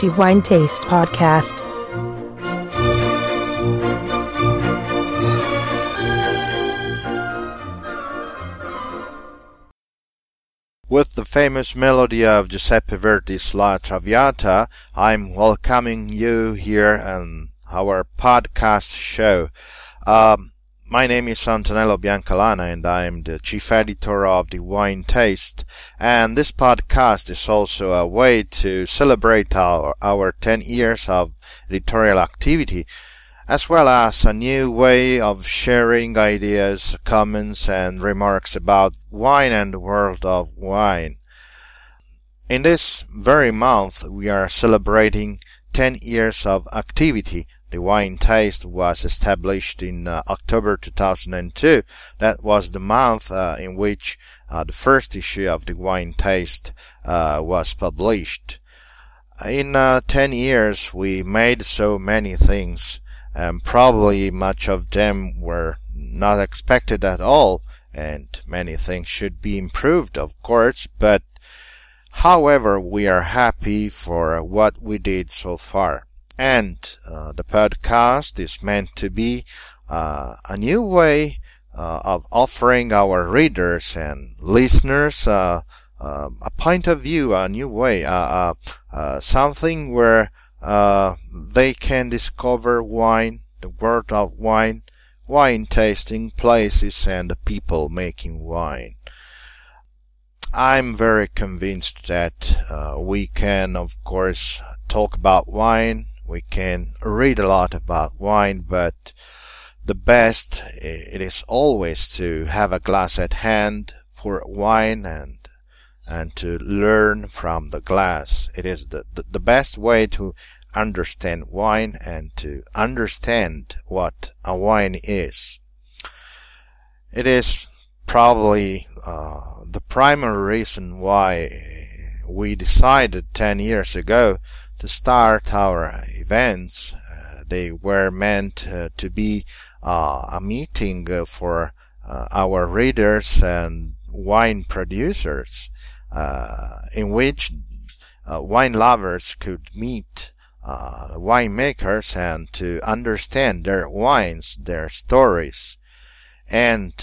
the Wine Taste Podcast. With the famous melody of Giuseppe Verdi's La Traviata, I'm welcoming you here on our podcast show. Um, my name is Antonello Biancalana and I am the chief editor of the Wine Taste. And this podcast is also a way to celebrate our, our 10 years of editorial activity, as well as a new way of sharing ideas, comments, and remarks about wine and the world of wine. In this very month, we are celebrating 10 years of activity the wine taste was established in uh, October 2002. That was the month uh, in which uh, the first issue of the wine taste uh, was published. In uh, 10 years, we made so many things, and probably much of them were not expected at all, and many things should be improved, of course, but however, we are happy for what we did so far and uh, the podcast is meant to be uh, a new way uh, of offering our readers and listeners uh, um, a point of view, a new way, uh, uh, something where they can discover wine, the world of wine, wine tasting places, and the people making wine. I'm very convinced that we can, of course, talk about wine we can read a lot about wine, but the best it is always to have a glass at hand for wine and and to learn from the glass. It is the, the, the best way to understand wine and to understand what a wine is. It is probably uh, primary reason why we decided 10 years ago to start our events. Uh, they were meant uh, to be uh, a meeting uh, for uh, our readers and wine producers, uh, in which wine lovers could meet winemakers and to understand their wines, their stories. And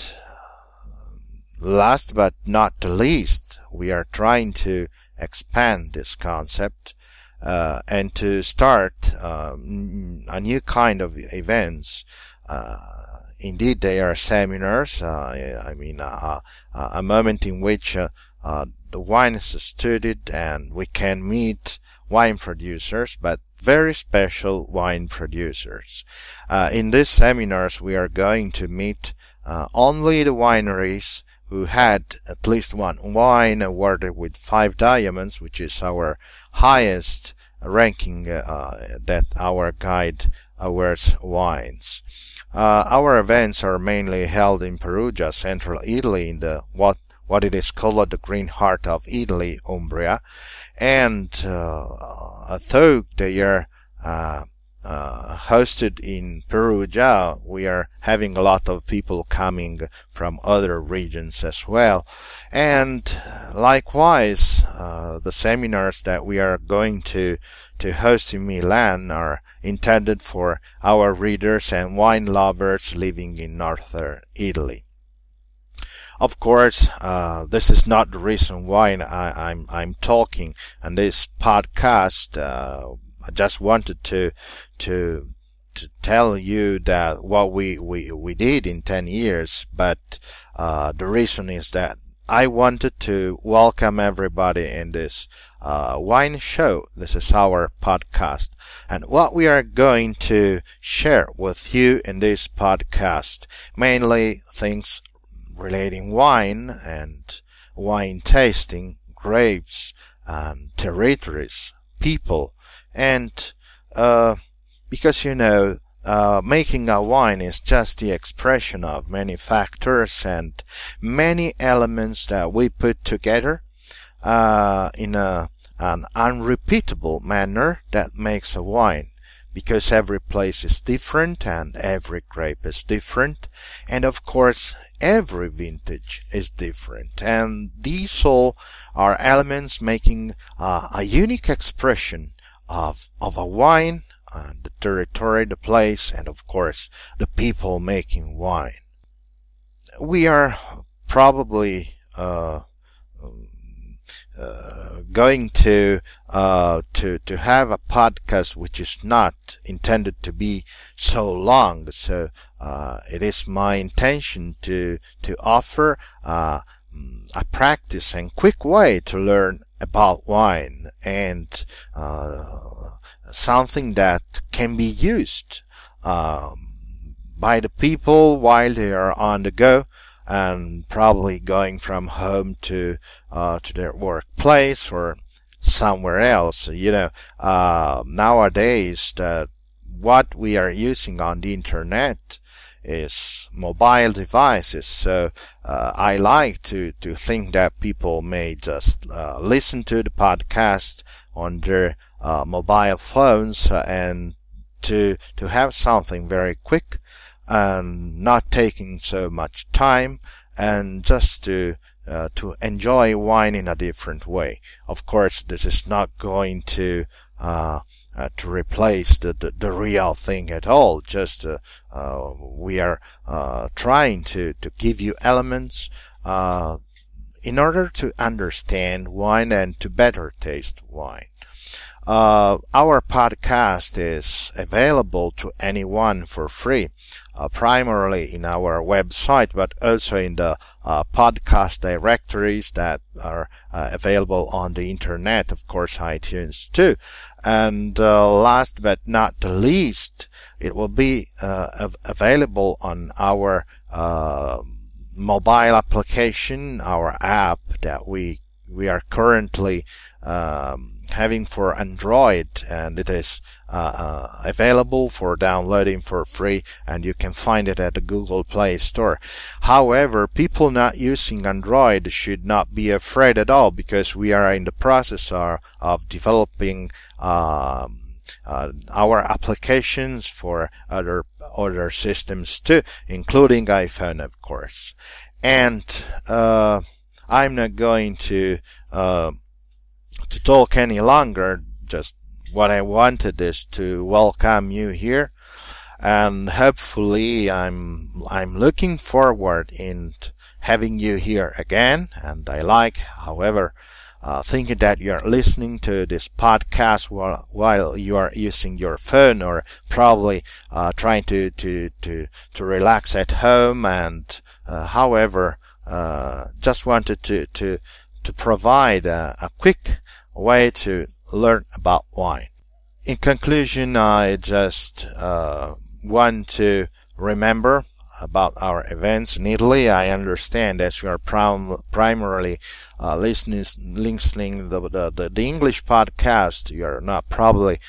last but not least, we are trying to expand this concept uh, and to start um, a new kind of events. Uh, indeed, they are seminars. Uh, I mean, uh, uh, a moment in which uh, the wine is studied and we can meet wine producers, but very special wine producers. in these seminars, we are going to meet only the wineries who had at least one wine awarded with five diamonds, which is our highest ranking uh, that our guide awards wines. Uh, our events are mainly held in Perugia, central Italy, in the what what it is called the green heart of Italy, Umbria, and uh, though they are uh, uh, hosted in Perugia, we are having a lot of people coming from other regions as well. And likewise, uh, the seminars that we are going to, to host in Milan are intended for our readers and wine lovers living in northern Italy. Of course, uh, this is not the reason why I, am I'm, I'm talking on this podcast. I just wanted to to to tell you that what we we we did in 10 years but uh, the reason is that I wanted to welcome everybody in this uh, wine show. This is our podcast. And what we are going to share with you in this podcast, mainly things relating wine and wine tasting, grapes, and territories, people, and uh, because you know uh, making a wine is just the expression of many factors and many elements that we put together uh, in a, an unrepeatable manner that makes a wine because every place is different and every grape is different and of course every vintage is different and these all are elements making uh, a unique expression of, of a wine, uh, the territory, the place, and of course, the people making wine. We are probably, uh, uh, going to uh, to to have a podcast which is not intended to be so long. So uh, it is my intention to to offer uh, a practice and quick way to learn about wine and uh, something that can be used um, by the people while they are on the go and probably going from home to uh, to their workplace or somewhere else. You know, uh, nowadays that what we are using on the internet is mobile devices. So uh, I like to to think that people may just uh, listen to the podcast on their uh, mobile phones and to to have something very quick and not taking so much time and just to uh, to enjoy wine in a different way. Of course, this is not going to uh, uh, to replace the, the, the real thing at all. Just uh, uh, we are uh, trying to to give you elements in order to understand wine and to better taste wine. Uh, our podcast is available to anyone for free, uh, primarily in our website, but also in the uh, podcast directories that are uh, available on the internet, of course, iTunes too. And uh, last but not the least, it will be uh, av- available on our mobile application, our app that we we are currently um, having for Android and it is uh, uh, available for downloading for free and you can find it at the Google Play Store. However, people not using Android should not be afraid at all because we are in the process of, developing um, uh, our applications for other other systems too, including iPhone, of course. And uh, I'm not going to uh, to talk any longer. Just what I wanted is to welcome you here, and hopefully I'm I'm looking forward in having you here again. And I like, however, uh, thinking that you're listening to this podcast while, while you are using your phone or probably uh, trying to, to, to, to relax at home and uh, however uh, just wanted to, to, to provide a, a quick way to learn about wine. In conclusion, I just uh, want to remember about our events in Italy. I understand as you are prim- primarily uh, listening, listening the, the, the, English podcast, you are not probably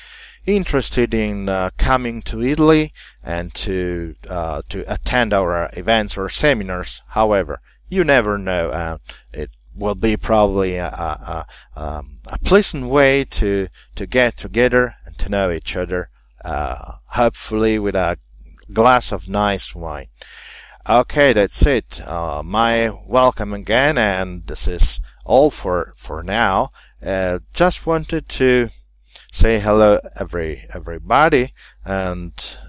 interested in uh, coming to Italy and to uh, to attend our events or seminars. However, you never know. Uh, it will be probably a, a, a, um, a, pleasant way to, to get together and to know each other, uh, hopefully with a glass of nice wine. Okay, that's it. Uh, my welcome again, and this is all for, for now. Uh, just wanted to say hello every, everybody and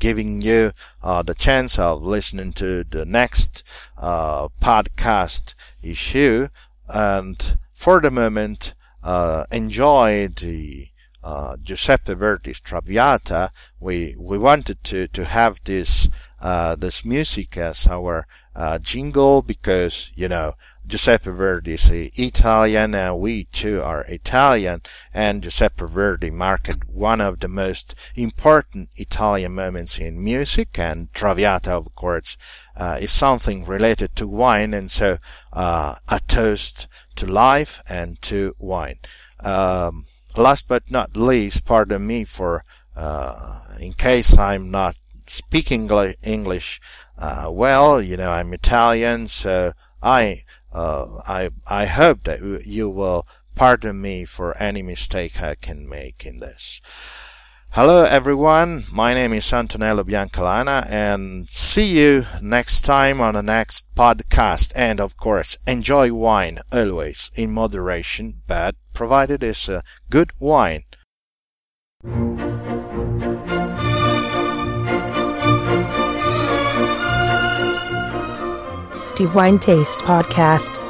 giving you uh, the chance of listening to the next uh, podcast issue. And for the moment, uh, enjoy the uh, Giuseppe Verdi's Traviata. We we wanted to to have this uh, this music as our uh, jingle because you know Giuseppe Verdi is Italian and we too are Italian and Giuseppe Verdi marked one of the most important Italian moments in music and Traviata of course uh, is something related to wine and so uh, a toast to life and to wine. Um, last but not least, pardon me for uh, in case I'm not speaking English uh, well, you know, I'm Italian, so I uh, I I hope that you will pardon me for any mistake I can make in this. Hello everyone, my name is Antonello Biancalana and see you next time on the next podcast and of course enjoy wine always in moderation but provided it's a good wine. Wine Taste Podcast.